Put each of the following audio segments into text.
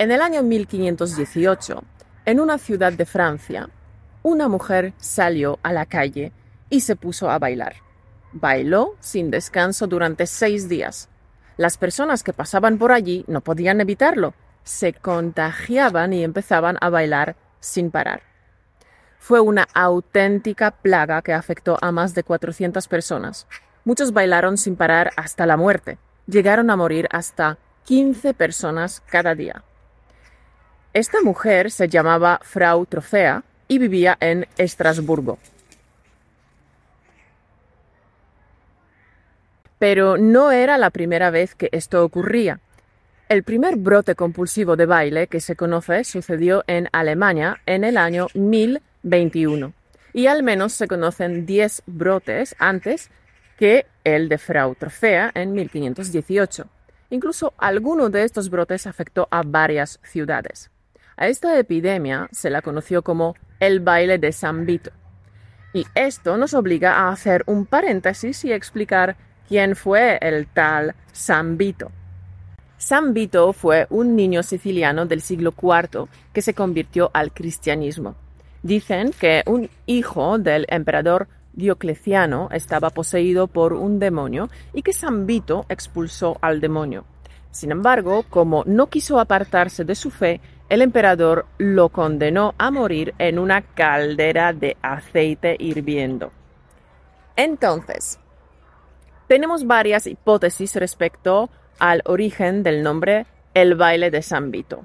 En el año 1518, en una ciudad de Francia, una mujer salió a la calle y se puso a bailar. Bailó sin descanso durante seis días. Las personas que pasaban por allí no podían evitarlo. Se contagiaban y empezaban a bailar sin parar. Fue una auténtica plaga que afectó a más de 400 personas. Muchos bailaron sin parar hasta la muerte. Llegaron a morir hasta 15 personas cada día. Esta mujer se llamaba Frau Trofea y vivía en Estrasburgo. Pero no era la primera vez que esto ocurría. El primer brote compulsivo de baile que se conoce sucedió en Alemania en el año 1021 y al menos se conocen 10 brotes antes que el de Frau Trofea en 1518. Incluso alguno de estos brotes afectó a varias ciudades. A esta epidemia se la conoció como el baile de San Vito. Y esto nos obliga a hacer un paréntesis y explicar quién fue el tal San Vito. San Vito fue un niño siciliano del siglo IV que se convirtió al cristianismo. Dicen que un hijo del emperador Diocleciano estaba poseído por un demonio y que San Vito expulsó al demonio. Sin embargo, como no quiso apartarse de su fe, el emperador lo condenó a morir en una caldera de aceite hirviendo. Entonces, tenemos varias hipótesis respecto al origen del nombre el baile de San Vito.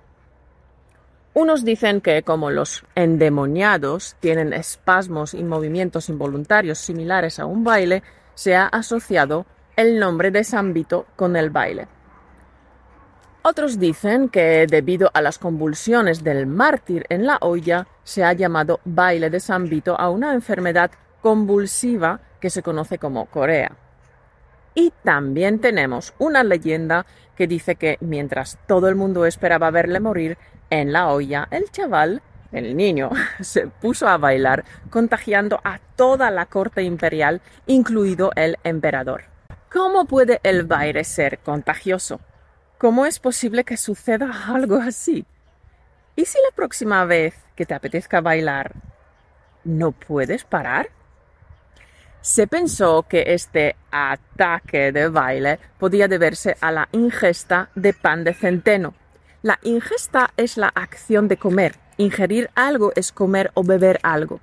Unos dicen que como los endemoniados tienen espasmos y movimientos involuntarios similares a un baile, se ha asociado el nombre de San Vito con el baile. Otros dicen que debido a las convulsiones del mártir en la olla, se ha llamado baile de San Vito a una enfermedad convulsiva que se conoce como Corea. Y también tenemos una leyenda que dice que mientras todo el mundo esperaba verle morir en la olla, el chaval, el niño, se puso a bailar, contagiando a toda la corte imperial, incluido el emperador. ¿Cómo puede el baile ser contagioso? ¿Cómo es posible que suceda algo así? ¿Y si la próxima vez que te apetezca bailar no puedes parar? Se pensó que este ataque de baile podía deberse a la ingesta de pan de centeno. La ingesta es la acción de comer. Ingerir algo es comer o beber algo.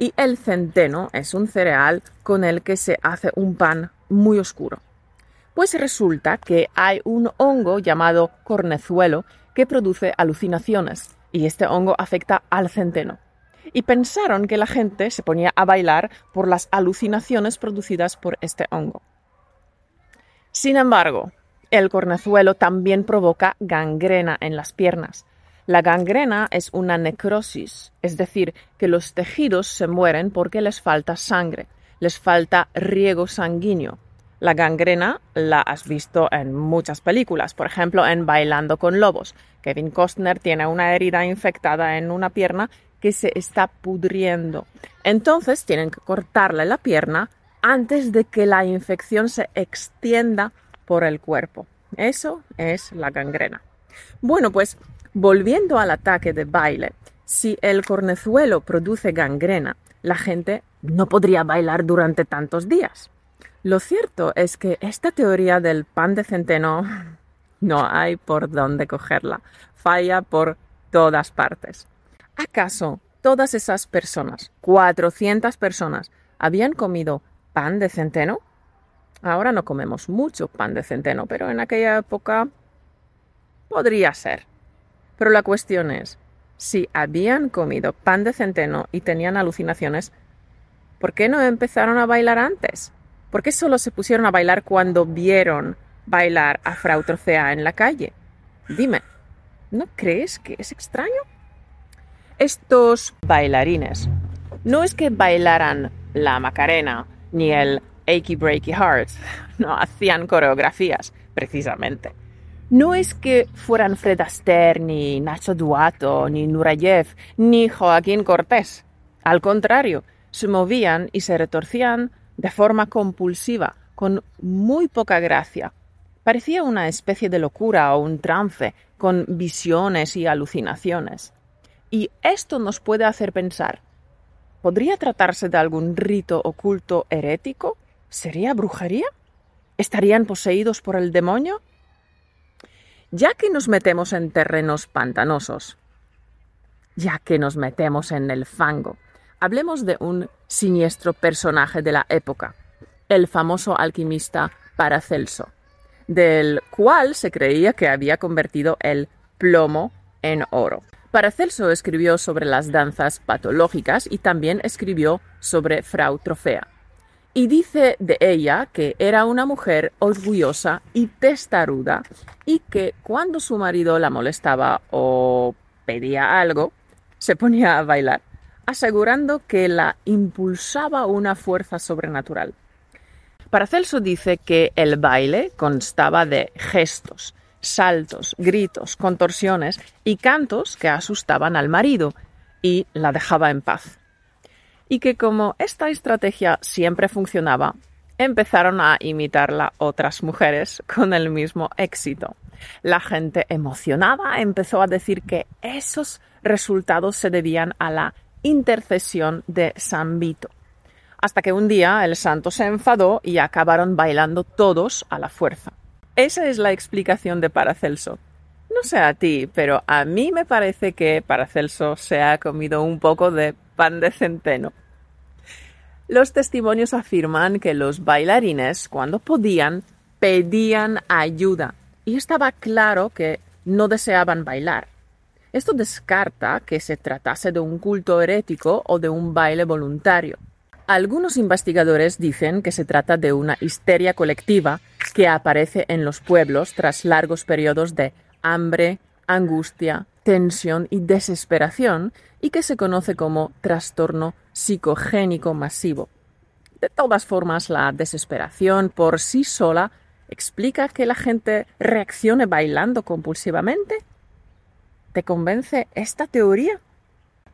Y el centeno es un cereal con el que se hace un pan muy oscuro. Pues resulta que hay un hongo llamado cornezuelo que produce alucinaciones y este hongo afecta al centeno y pensaron que la gente se ponía a bailar por las alucinaciones producidas por este hongo. Sin embargo, el cornezuelo también provoca gangrena en las piernas. La gangrena es una necrosis, es decir, que los tejidos se mueren porque les falta sangre, les falta riego sanguíneo. La gangrena la has visto en muchas películas, por ejemplo en Bailando con Lobos. Kevin Costner tiene una herida infectada en una pierna que se está pudriendo. Entonces tienen que cortarle la pierna antes de que la infección se extienda por el cuerpo. Eso es la gangrena. Bueno, pues volviendo al ataque de baile, si el cornezuelo produce gangrena, la gente no podría bailar durante tantos días. Lo cierto es que esta teoría del pan de centeno no hay por dónde cogerla. Falla por todas partes. ¿Acaso todas esas personas, 400 personas, habían comido pan de centeno? Ahora no comemos mucho pan de centeno, pero en aquella época podría ser. Pero la cuestión es, si habían comido pan de centeno y tenían alucinaciones, ¿por qué no empezaron a bailar antes? ¿Por qué solo se pusieron a bailar cuando vieron bailar a Frau Trofea en la calle? Dime, ¿no crees que es extraño? estos bailarines no es que bailaran la Macarena ni el Achy Breaky Heart, no hacían coreografías, precisamente. No es que fueran Fred Astaire, ni Nacho Duato, ni Nurayev, ni Joaquín Cortés. Al contrario, se movían y se retorcían de forma compulsiva, con muy poca gracia. Parecía una especie de locura o un trance con visiones y alucinaciones. Y esto nos puede hacer pensar, ¿podría tratarse de algún rito oculto herético? ¿Sería brujería? ¿Estarían poseídos por el demonio? Ya que nos metemos en terrenos pantanosos, ya que nos metemos en el fango, hablemos de un siniestro personaje de la época, el famoso alquimista Paracelso, del cual se creía que había convertido el plomo en oro. Paracelso escribió sobre las danzas patológicas y también escribió sobre Frau Trofea. Y dice de ella que era una mujer orgullosa y testaruda y que cuando su marido la molestaba o pedía algo, se ponía a bailar, asegurando que la impulsaba una fuerza sobrenatural. Paracelso dice que el baile constaba de gestos, saltos, gritos, contorsiones y cantos que asustaban al marido y la dejaba en paz. Y que como esta estrategia siempre funcionaba, empezaron a imitarla otras mujeres con el mismo éxito. La gente emocionada empezó a decir que esos resultados se debían a la intercesión de San Vito. Hasta que un día el santo se enfadó y acabaron bailando todos a la fuerza. Esa es la explicación de Paracelso. No sé a ti, pero a mí me parece que Paracelso se ha comido un poco de pan de centeno. Los testimonios afirman que los bailarines, cuando podían, pedían ayuda y estaba claro que no deseaban bailar. Esto descarta que se tratase de un culto herético o de un baile voluntario. Algunos investigadores dicen que se trata de una histeria colectiva que aparece en los pueblos tras largos periodos de hambre, angustia, tensión y desesperación y que se conoce como trastorno psicogénico masivo. De todas formas, la desesperación por sí sola explica que la gente reaccione bailando compulsivamente. ¿Te convence esta teoría?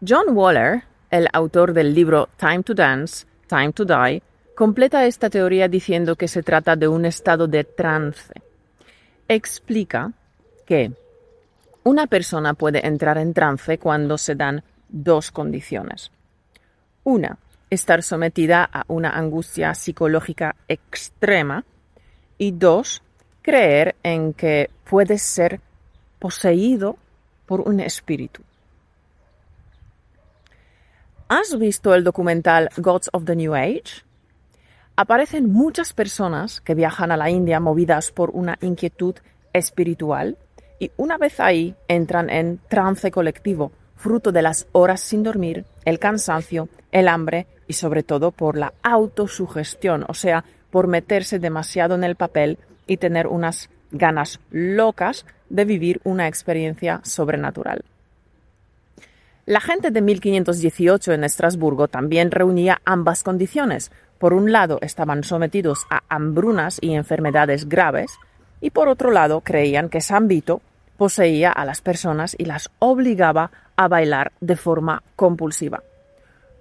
John Waller el autor del libro Time to Dance, Time to Die, completa esta teoría diciendo que se trata de un estado de trance. Explica que una persona puede entrar en trance cuando se dan dos condiciones. Una, estar sometida a una angustia psicológica extrema. Y dos, creer en que puedes ser poseído por un espíritu. ¿Has visto el documental Gods of the New Age? Aparecen muchas personas que viajan a la India movidas por una inquietud espiritual y una vez ahí entran en trance colectivo, fruto de las horas sin dormir, el cansancio, el hambre y sobre todo por la autosugestión, o sea, por meterse demasiado en el papel y tener unas ganas locas de vivir una experiencia sobrenatural. La gente de 1518 en Estrasburgo también reunía ambas condiciones. Por un lado, estaban sometidos a hambrunas y enfermedades graves, y por otro lado, creían que San Vito poseía a las personas y las obligaba a bailar de forma compulsiva.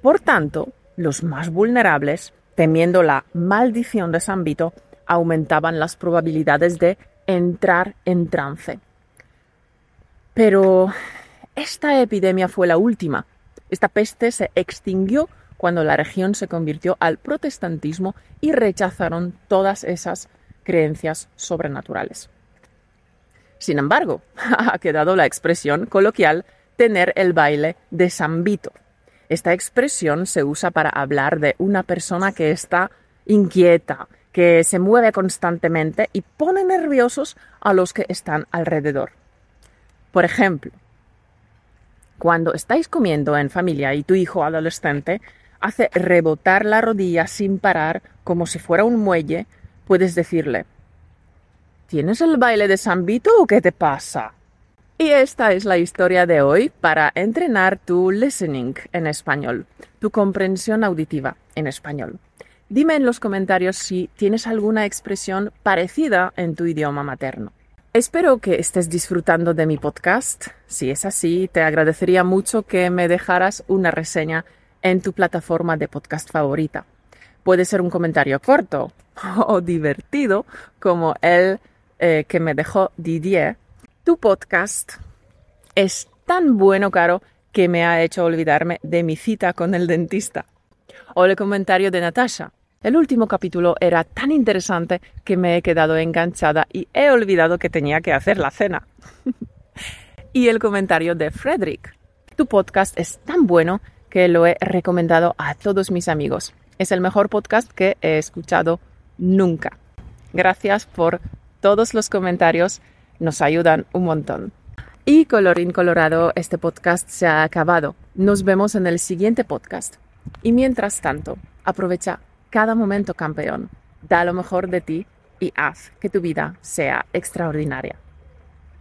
Por tanto, los más vulnerables, temiendo la maldición de San Vito, aumentaban las probabilidades de entrar en trance. Pero esta epidemia fue la última. Esta peste se extinguió cuando la región se convirtió al protestantismo y rechazaron todas esas creencias sobrenaturales. Sin embargo, ha quedado la expresión coloquial tener el baile de San Vito. Esta expresión se usa para hablar de una persona que está inquieta, que se mueve constantemente y pone nerviosos a los que están alrededor. Por ejemplo, cuando estáis comiendo en familia y tu hijo adolescente hace rebotar la rodilla sin parar como si fuera un muelle, puedes decirle ¿Tienes el baile de San Vito o qué te pasa? Y esta es la historia de hoy para entrenar tu listening en español, tu comprensión auditiva en español. Dime en los comentarios si tienes alguna expresión parecida en tu idioma materno. Espero que estés disfrutando de mi podcast. Si es así, te agradecería mucho que me dejaras una reseña en tu plataforma de podcast favorita. Puede ser un comentario corto o divertido, como el eh, que me dejó Didier Tu podcast es tan bueno, Caro, que me ha hecho olvidarme de mi cita con el dentista. O el comentario de Natasha. El último capítulo era tan interesante que me he quedado enganchada y he olvidado que tenía que hacer la cena. y el comentario de Frederick. Tu podcast es tan bueno que lo he recomendado a todos mis amigos. Es el mejor podcast que he escuchado nunca. Gracias por todos los comentarios, nos ayudan un montón. Y colorín colorado, este podcast se ha acabado. Nos vemos en el siguiente podcast. Y mientras tanto, aprovecha cada momento campeón, da lo mejor de ti y haz que tu vida sea extraordinaria.